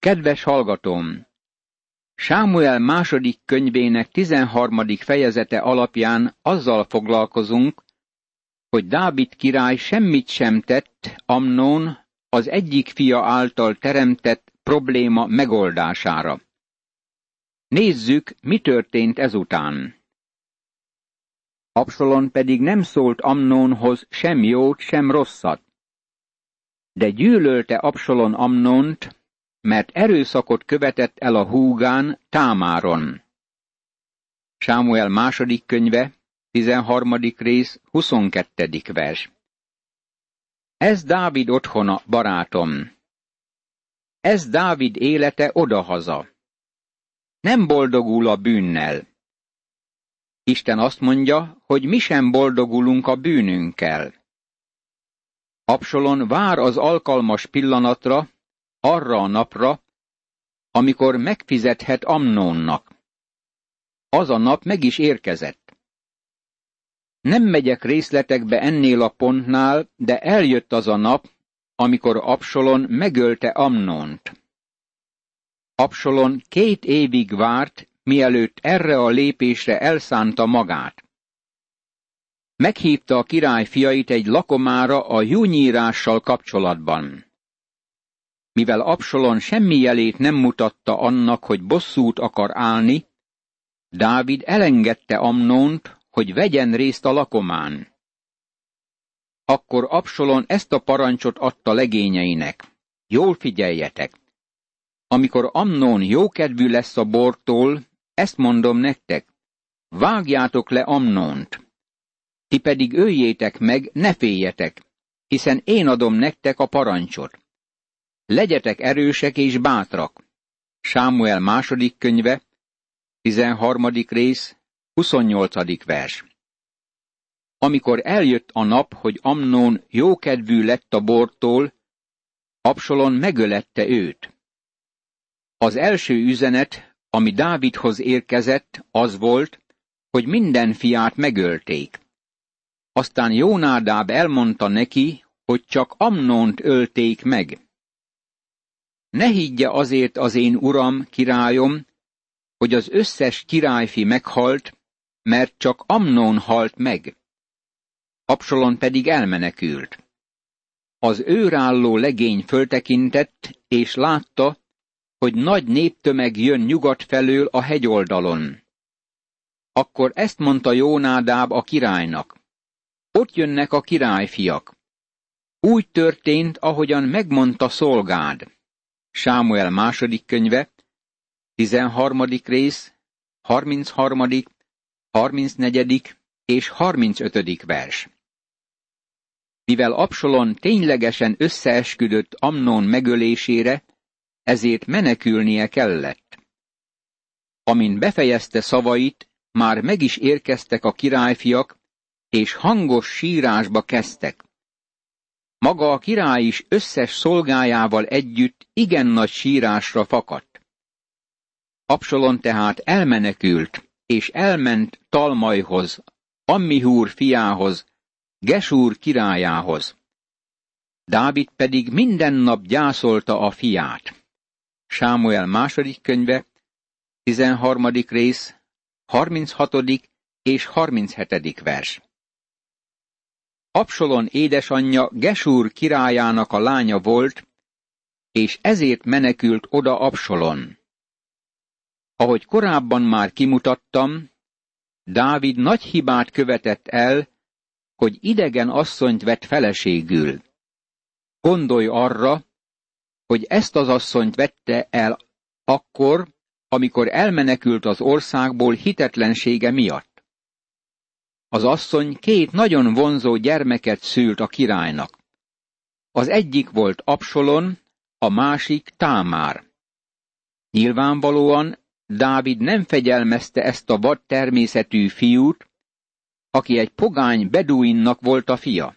Kedves hallgatóm! Sámuel második könyvének 13. fejezete alapján azzal foglalkozunk, hogy Dávid király semmit sem tett Amnón az egyik fia által teremtett probléma megoldására. Nézzük, mi történt ezután. Absalon pedig nem szólt Amnónhoz sem jót, sem rosszat. De gyűlölte Absalon Amnont, mert erőszakot követett el a húgán Támáron. Sámuel második könyve, 13. rész, 22. vers. Ez Dávid otthona, barátom. Ez Dávid élete odahaza. Nem boldogul a bűnnel. Isten azt mondja, hogy mi sem boldogulunk a bűnünkkel. Absalon vár az alkalmas pillanatra, arra a napra, amikor megfizethet Amnónnak. Az a nap meg is érkezett. Nem megyek részletekbe ennél a pontnál, de eljött az a nap, amikor Absalon megölte Amnónt. Absalon két évig várt, mielőtt erre a lépésre elszánta magát. Meghívta a király fiait egy lakomára a júnyírással kapcsolatban. Mivel Absalon semmi jelét nem mutatta annak, hogy bosszút akar állni, Dávid elengedte Amnónt, hogy vegyen részt a lakomán. Akkor Absalon ezt a parancsot adta legényeinek. Jól figyeljetek! Amikor Amnón jókedvű lesz a bortól, ezt mondom nektek, vágjátok le Amnónt. Ti pedig öljétek meg, ne féljetek, hiszen én adom nektek a parancsot. Legyetek erősek és bátrak. Sámuel második könyve, 13. rész, 28. vers. Amikor eljött a nap, hogy Amnón jókedvű lett a bortól, Absalon megölette őt. Az első üzenet, ami Dávidhoz érkezett, az volt, hogy minden fiát megölték. Aztán Jónádáb elmondta neki, hogy csak Amnont ölték meg. Ne higgye azért az én uram, királyom, hogy az összes királyfi meghalt, mert csak Amnón halt meg. Absalon pedig elmenekült. Az őrálló legény föltekintett, és látta, hogy nagy néptömeg jön nyugat felől a hegyoldalon. Akkor ezt mondta Jónádáb a királynak. Ott jönnek a királyfiak. Úgy történt, ahogyan megmondta szolgád. Sámuel második könyve, 13. rész, 33., 34. és 35. vers. Mivel Absalon ténylegesen összeesküdött Amnon megölésére, ezért menekülnie kellett. Amint befejezte szavait, már meg is érkeztek a királyfiak, és hangos sírásba kezdtek. Maga a király is összes szolgájával együtt igen nagy sírásra fakadt. Absalon tehát elmenekült, és elment Talmajhoz, Ammihúr fiához, Gesúr királyához. Dávid pedig minden nap gyászolta a fiát. Sámuel második könyve, 13. rész, 36. és 37. vers. Absalon édesanyja Gesúr királyának a lánya volt, és ezért menekült oda Absalon. Ahogy korábban már kimutattam, Dávid nagy hibát követett el, hogy idegen asszonyt vett feleségül. Gondolj arra, hogy ezt az asszonyt vette el akkor, amikor elmenekült az országból hitetlensége miatt. Az asszony két nagyon vonzó gyermeket szült a királynak. Az egyik volt Absolon, a másik Támár. Nyilvánvalóan Dávid nem fegyelmezte ezt a vad természetű fiút, aki egy pogány beduinnak volt a fia.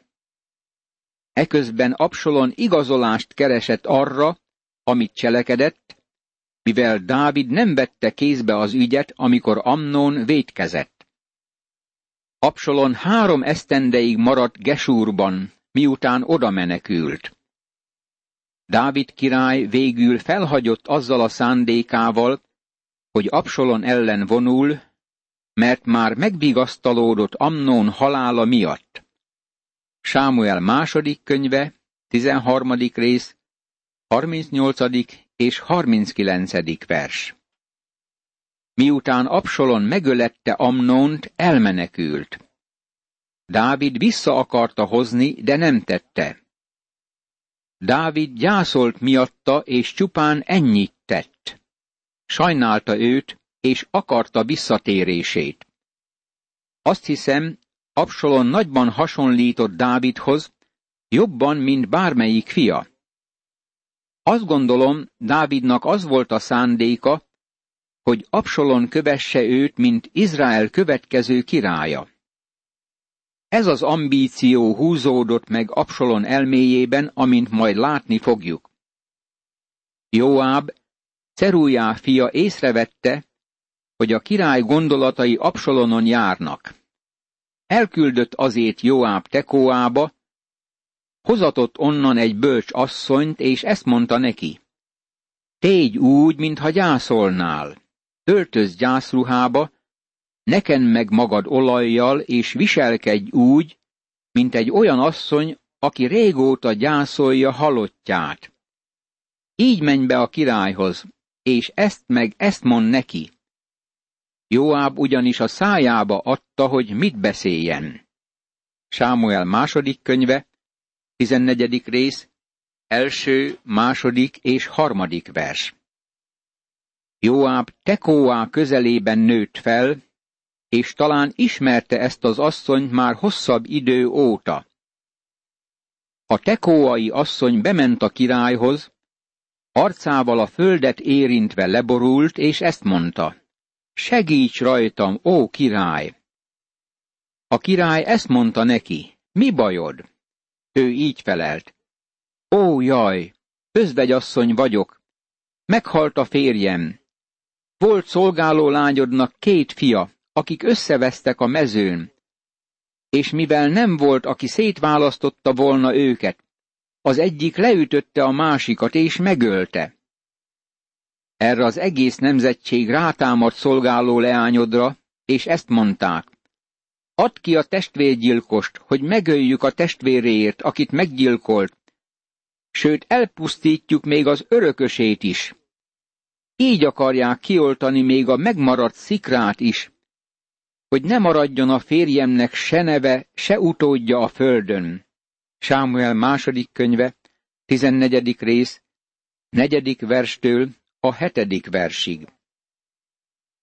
Eközben Absolon igazolást keresett arra, amit cselekedett, mivel Dávid nem vette kézbe az ügyet, amikor Amnon védkezett. Absalon három esztendeig maradt Gesúrban, miután oda menekült. Dávid király végül felhagyott azzal a szándékával, hogy Absalon ellen vonul, mert már megbigasztalódott Amnón halála miatt. Sámuel második könyve, 13. rész, 38. és 39. vers. Miután Absalon megölette Amnónt, elmenekült. Dávid vissza akarta hozni, de nem tette. Dávid gyászolt miatta, és csupán ennyit tett. Sajnálta őt, és akarta visszatérését. Azt hiszem, Absalon nagyban hasonlított Dávidhoz, jobban, mint bármelyik fia. Azt gondolom, Dávidnak az volt a szándéka, hogy Absalon kövesse őt, mint Izrael következő királya. Ez az ambíció húzódott meg Absalon elméjében, amint majd látni fogjuk. Joáb, Cerújá fia észrevette, hogy a király gondolatai Absalonon járnak. Elküldött azért Joáb Tekóába, hozatott onnan egy bölcs asszonyt, és ezt mondta neki. Tégy úgy, mintha gyászolnál, öltöz gyászruhába, neken meg magad olajjal, és viselkedj úgy, mint egy olyan asszony, aki régóta gyászolja halottját. Így menj be a királyhoz, és ezt meg ezt mond neki. Joáb ugyanis a szájába adta, hogy mit beszéljen. Sámuel második könyve, 14. rész, első, második és harmadik vers. Joáb Tekóá közelében nőtt fel, és talán ismerte ezt az asszonyt már hosszabb idő óta. A tekóai asszony bement a királyhoz, arcával a földet érintve leborult, és ezt mondta. Segíts rajtam, ó király! A király ezt mondta neki, mi bajod? Ő így felelt. Ó jaj, özvegyasszony vagyok, meghalt a férjem. Volt szolgáló lányodnak két fia, akik összevesztek a mezőn, és mivel nem volt, aki szétválasztotta volna őket, az egyik leütötte a másikat és megölte. Erre az egész nemzetség rátámadt szolgáló leányodra, és ezt mondták. Add ki a testvérgyilkost, hogy megöljük a testvéréért, akit meggyilkolt, sőt elpusztítjuk még az örökösét is. Így akarják kioltani még a megmaradt szikrát is, hogy ne maradjon a férjemnek se neve, se utódja a földön. Sámuel második könyve, 14. rész, negyedik verstől a hetedik versig.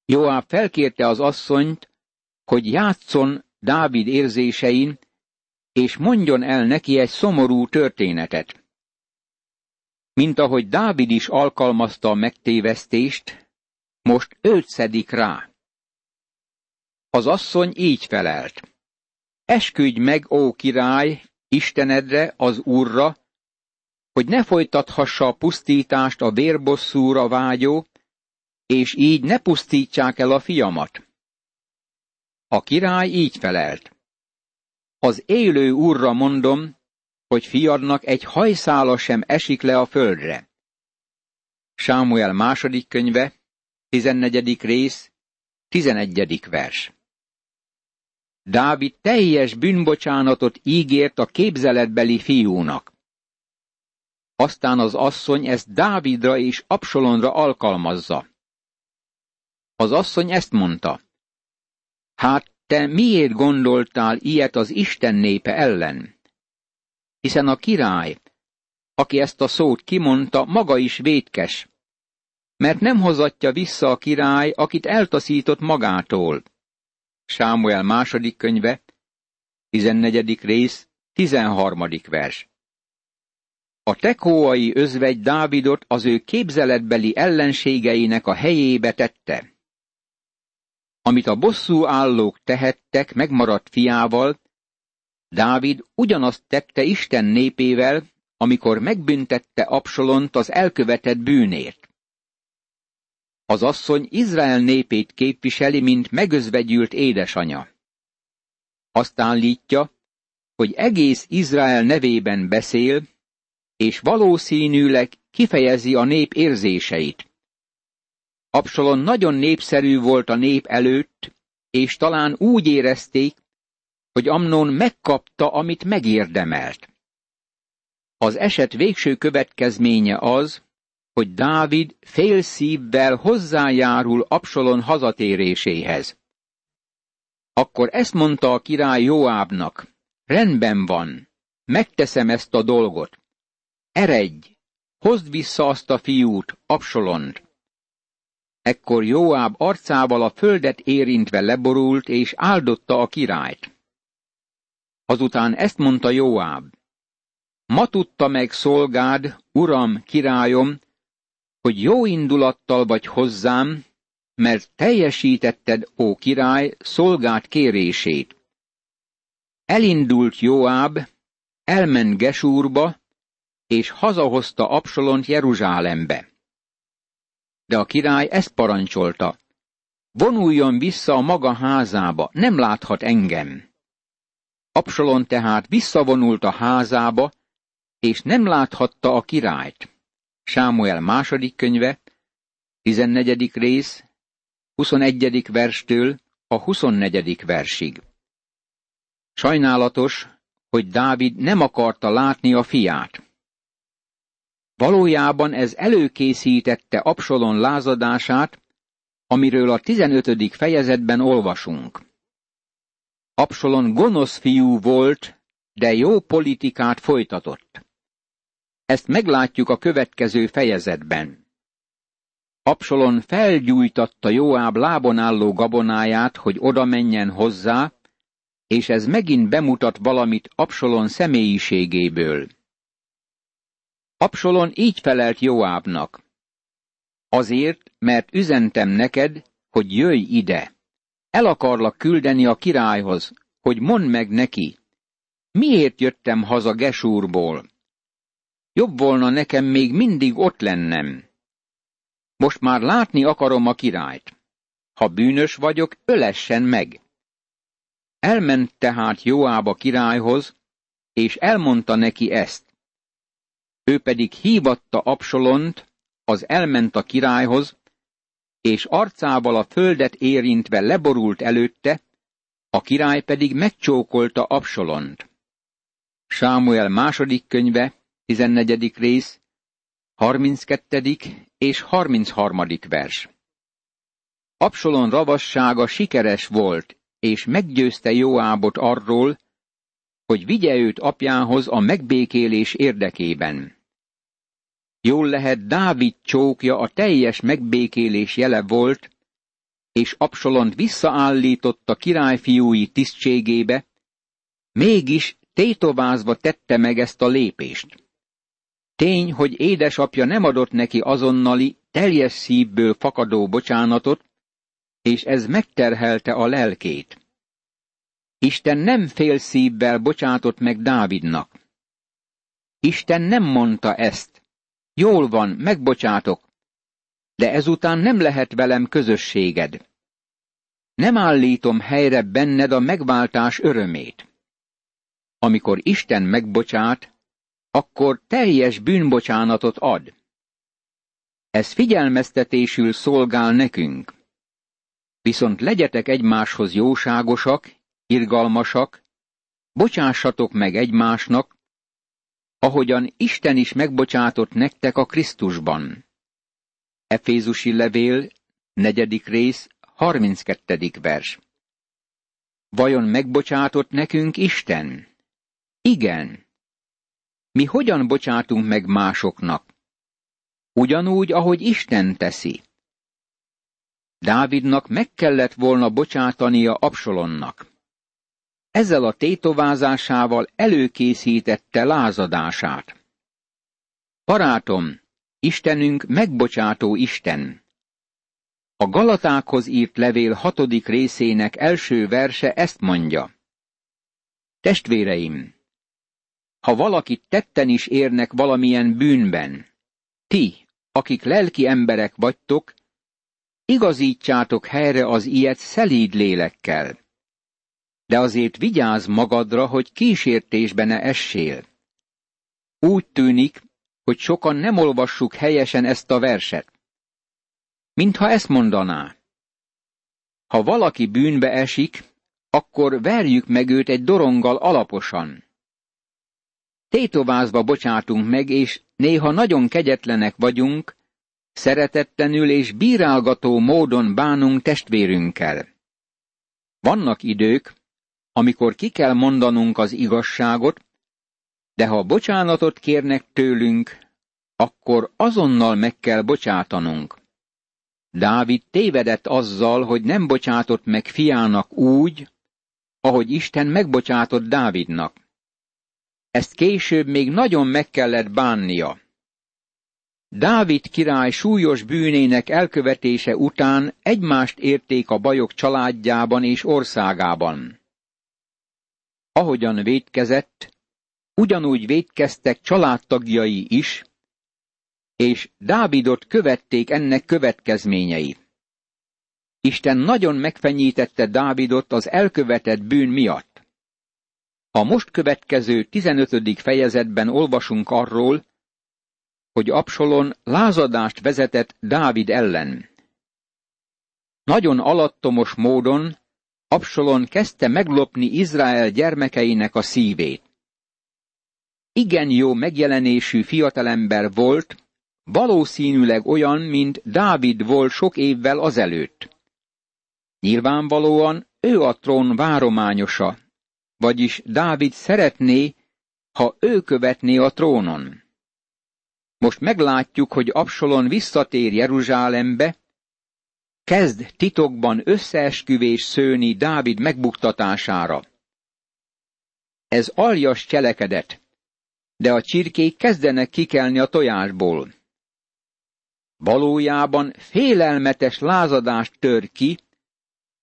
Joáb felkérte az asszonyt, hogy játszon Dávid érzésein, és mondjon el neki egy szomorú történetet. Mint ahogy Dávid is alkalmazta a megtévesztést, most őt szedik rá. Az asszony így felelt. Esküdj meg, ó király, Istenedre, az Úrra, hogy ne folytathassa a pusztítást a vérbosszúra vágyó, és így ne pusztítsák el a fiamat. A király így felelt. Az élő úrra mondom, hogy fiadnak egy hajszála sem esik le a földre. Sámuel második könyve, 14. rész, 11. vers. Dávid teljes bűnbocsánatot ígért a képzeletbeli fiúnak. Aztán az asszony ezt Dávidra és Absalonra alkalmazza. Az asszony ezt mondta. Hát te miért gondoltál ilyet az Isten népe ellen? Hiszen a király, aki ezt a szót kimondta, maga is vétkes, mert nem hozatja vissza a király, akit eltaszított magától. Sámuel második könyve, 14. rész, 13. vers. A tekóai özvegy Dávidot az ő képzeletbeli ellenségeinek a helyébe tette. Amit a bosszú állók tehettek megmaradt fiával, Dávid ugyanazt tette Isten népével, amikor megbüntette Absalont az elkövetett bűnért. Az asszony Izrael népét képviseli, mint megözvegyült édesanya. Azt állítja, hogy egész Izrael nevében beszél, és valószínűleg kifejezi a nép érzéseit. Absalon nagyon népszerű volt a nép előtt, és talán úgy érezték, hogy Amnon megkapta, amit megérdemelt. Az eset végső következménye az, hogy Dávid fél szívvel hozzájárul Absalon hazatéréséhez. Akkor ezt mondta a király Joábnak, rendben van, megteszem ezt a dolgot. Eredj, hozd vissza azt a fiút, Absalont. Ekkor Joáb arcával a földet érintve leborult, és áldotta a királyt. Azután ezt mondta Joáb. Ma tudta meg szolgád, uram, királyom, hogy jó indulattal vagy hozzám, mert teljesítetted, ó király, szolgát kérését. Elindult Joáb, elment Gesúrba, és hazahozta Absalont Jeruzsálembe. De a király ezt parancsolta. Vonuljon vissza a maga házába, nem láthat engem. Absalon tehát visszavonult a házába, és nem láthatta a királyt. Sámuel második könyve, 14. rész, 21. verstől a 24. versig. Sajnálatos, hogy Dávid nem akarta látni a fiát. Valójában ez előkészítette Absalon lázadását, amiről a 15. fejezetben olvasunk. Absalon gonosz fiú volt, de jó politikát folytatott. Ezt meglátjuk a következő fejezetben. Absalon felgyújtatta Joáb lábon álló gabonáját, hogy oda menjen hozzá, és ez megint bemutat valamit Absalon személyiségéből. Absalon így felelt Joábnak. Azért, mert üzentem neked, hogy jöjj ide. El akarlak küldeni a királyhoz, hogy mondd meg neki, miért jöttem haza Gesúrból. Jobb volna nekem még mindig ott lennem. Most már látni akarom a királyt. Ha bűnös vagyok, ölessen meg. Elment tehát Joáb a királyhoz, és elmondta neki ezt. Ő pedig hívatta Absalont, az elment a királyhoz, és arcával a földet érintve leborult előtte, a király pedig megcsókolta Absalont. Sámuel második könyve, 14. rész, 32. és 33. vers. Absalon ravassága sikeres volt, és meggyőzte Joábot arról, hogy vigye őt apjához a megbékélés érdekében. Jól lehet Dávid csókja a teljes megbékélés jele volt, és Absalont visszaállította királyfiúi tisztségébe, mégis tétovázva tette meg ezt a lépést. Tény, hogy édesapja nem adott neki azonnali, teljes szívből fakadó bocsánatot, és ez megterhelte a lelkét. Isten nem fél szívvel bocsátott meg Dávidnak. Isten nem mondta ezt. Jól van, megbocsátok, de ezután nem lehet velem közösséged. Nem állítom helyre benned a megváltás örömét. Amikor Isten megbocsát, akkor teljes bűnbocsánatot ad. Ez figyelmeztetésül szolgál nekünk. Viszont legyetek egymáshoz jóságosak, irgalmasak, bocsássatok meg egymásnak, ahogyan Isten is megbocsátott nektek a Krisztusban. Efézusi levél, negyedik rész, 32. vers. Vajon megbocsátott nekünk Isten? Igen. Mi hogyan bocsátunk meg másoknak? Ugyanúgy, ahogy Isten teszi. Dávidnak meg kellett volna bocsátania Absalonnak. Ezzel a tétovázásával előkészítette lázadását. Barátom, Istenünk megbocsátó Isten. A Galatákhoz írt levél hatodik részének első verse ezt mondja. Testvéreim, ha valakit tetten is érnek valamilyen bűnben, ti, akik lelki emberek vagytok, igazítsátok helyre az ilyet szelíd lélekkel. De azért vigyázz magadra, hogy kísértésbe ne essél. Úgy tűnik, hogy sokan nem olvassuk helyesen ezt a verset. Mintha ezt mondaná. Ha valaki bűnbe esik, akkor verjük meg őt egy doronggal alaposan. Tétovázva bocsátunk meg, és néha nagyon kegyetlenek vagyunk, szeretetlenül és bírálgató módon bánunk testvérünkkel. Vannak idők, amikor ki kell mondanunk az igazságot, de ha bocsánatot kérnek tőlünk, akkor azonnal meg kell bocsátanunk. Dávid tévedett azzal, hogy nem bocsátott meg fiának úgy, ahogy Isten megbocsátott Dávidnak. Ezt később még nagyon meg kellett bánnia. Dávid király súlyos bűnének elkövetése után egymást érték a bajok családjában és országában. Ahogyan védkezett, ugyanúgy védkeztek családtagjai is, és Dávidot követték ennek következményei. Isten nagyon megfenyítette Dávidot az elkövetett bűn miatt. A most következő 15. fejezetben olvasunk arról, hogy Absolon lázadást vezetett Dávid ellen. Nagyon alattomos módon Absolon kezdte meglopni Izrael gyermekeinek a szívét. Igen jó megjelenésű fiatalember volt, valószínűleg olyan, mint Dávid volt sok évvel azelőtt. Nyilvánvalóan ő a trón várományosa, vagyis Dávid szeretné, ha ő követné a trónon. Most meglátjuk, hogy Absalon visszatér Jeruzsálembe, kezd titokban összeesküvés szőni Dávid megbuktatására. Ez aljas cselekedet, de a csirkék kezdenek kikelni a tojásból. Valójában félelmetes lázadást tör ki,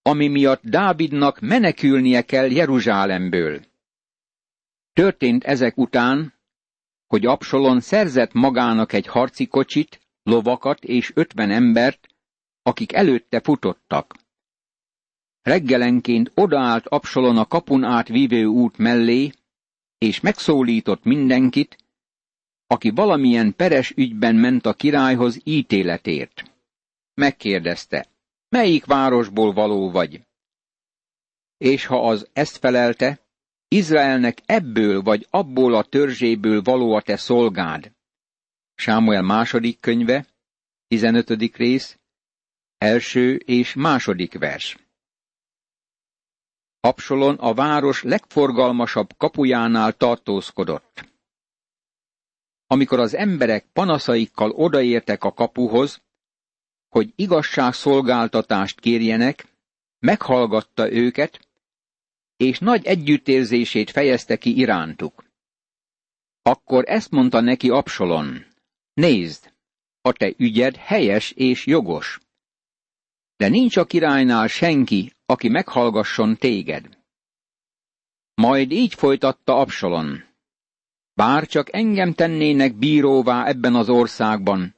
ami miatt Dávidnak menekülnie kell Jeruzsálemből. Történt ezek után, hogy Absolon szerzett magának egy harci kocsit, lovakat és ötven embert, akik előtte futottak. Reggelenként odaállt Absolon a kapun át vívő út mellé, és megszólított mindenkit, aki valamilyen peres ügyben ment a királyhoz ítéletért. Megkérdezte, melyik városból való vagy? És ha az ezt felelte, Izraelnek ebből vagy abból a törzséből való a te szolgád. Sámuel második könyve, 15. rész, első és második vers. Absalon a város legforgalmasabb kapujánál tartózkodott. Amikor az emberek panaszaikkal odaértek a kapuhoz, hogy igazságszolgáltatást kérjenek, meghallgatta őket, és nagy együttérzését fejezte ki irántuk. Akkor ezt mondta neki Absalon, nézd, a te ügyed helyes és jogos. De nincs a királynál senki, aki meghallgasson téged. Majd így folytatta Absalon. Bár csak engem tennének bíróvá ebben az országban,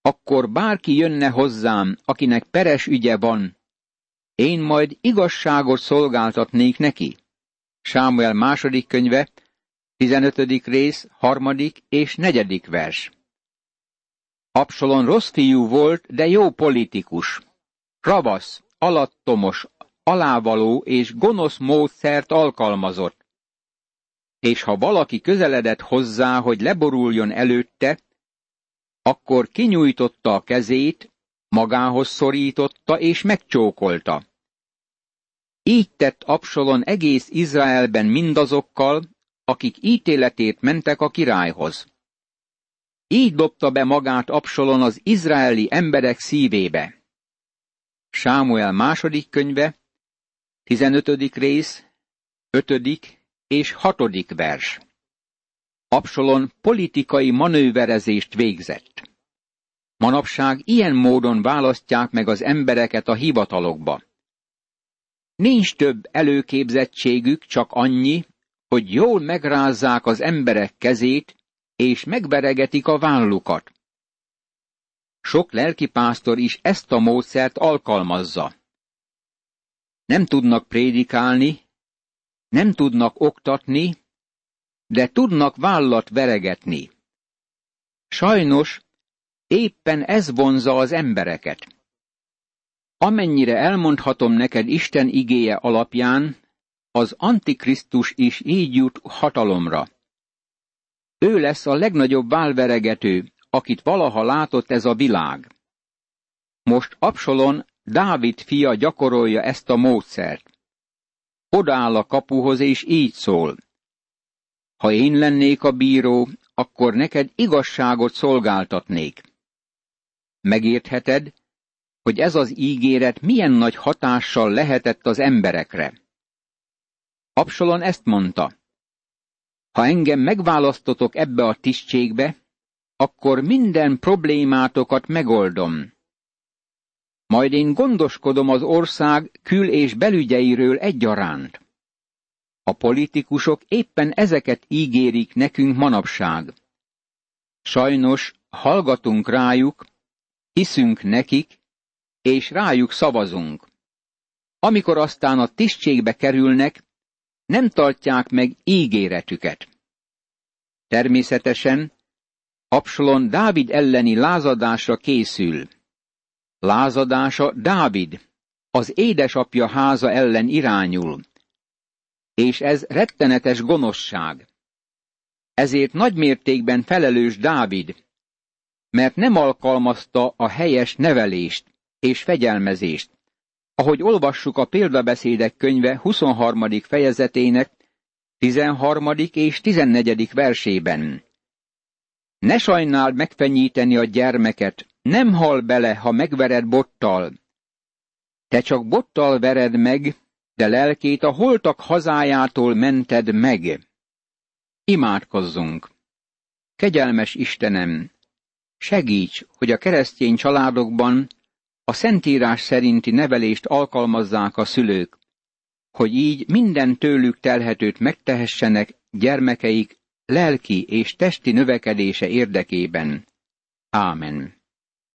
akkor bárki jönne hozzám, akinek peres ügye van, én majd igazságot szolgáltatnék neki. Sámuel második könyve, 15. rész, harmadik és negyedik vers. Absalon rossz fiú volt, de jó politikus. Ravasz, alattomos, alávaló és gonosz módszert alkalmazott. És ha valaki közeledett hozzá, hogy leboruljon előtte, akkor kinyújtotta a kezét, magához szorította és megcsókolta. Így tett Absalon egész Izraelben mindazokkal, akik ítéletét mentek a királyhoz. Így dobta be magát Absalon az izraeli emberek szívébe. Sámuel második könyve, 15. rész, 5. és 6. vers. Absalon politikai manőverezést végzett. Manapság ilyen módon választják meg az embereket a hivatalokba. Nincs több előképzettségük, csak annyi, hogy jól megrázzák az emberek kezét, és megberegetik a vállukat. Sok lelkipásztor is ezt a módszert alkalmazza. Nem tudnak prédikálni, nem tudnak oktatni, de tudnak vállat veregetni. Sajnos éppen ez vonza az embereket. Amennyire elmondhatom neked Isten igéje alapján, az Antikrisztus is így jut hatalomra. Ő lesz a legnagyobb válveregető, akit valaha látott ez a világ. Most Absalon, Dávid fia gyakorolja ezt a módszert. Odaáll a kapuhoz, és így szól. Ha én lennék a bíró, akkor neked igazságot szolgáltatnék. Megértheted, hogy ez az ígéret milyen nagy hatással lehetett az emberekre. Absalon ezt mondta. Ha engem megválasztotok ebbe a tisztségbe, akkor minden problémátokat megoldom. Majd én gondoskodom az ország kül- és belügyeiről egyaránt. A politikusok éppen ezeket ígérik nekünk manapság. Sajnos hallgatunk rájuk, hiszünk nekik, és rájuk szavazunk. Amikor aztán a tisztségbe kerülnek, nem tartják meg ígéretüket. Természetesen Absalon Dávid elleni lázadásra készül. Lázadása Dávid, az édesapja háza ellen irányul, és ez rettenetes gonoszság. Ezért nagy mértékben felelős Dávid, mert nem alkalmazta a helyes nevelést és fegyelmezést, ahogy olvassuk a példabeszédek könyve 23. fejezetének 13. és 14. versében. Ne sajnáld megfenyíteni a gyermeket, nem hal bele, ha megvered bottal. Te csak bottal vered meg, de lelkét a holtak hazájától mented meg. Imádkozzunk! Kegyelmes Istenem, segíts, hogy a keresztény családokban a Szentírás szerinti nevelést alkalmazzák a szülők, hogy így minden tőlük telhetőt megtehessenek gyermekeik lelki és testi növekedése érdekében. Ámen.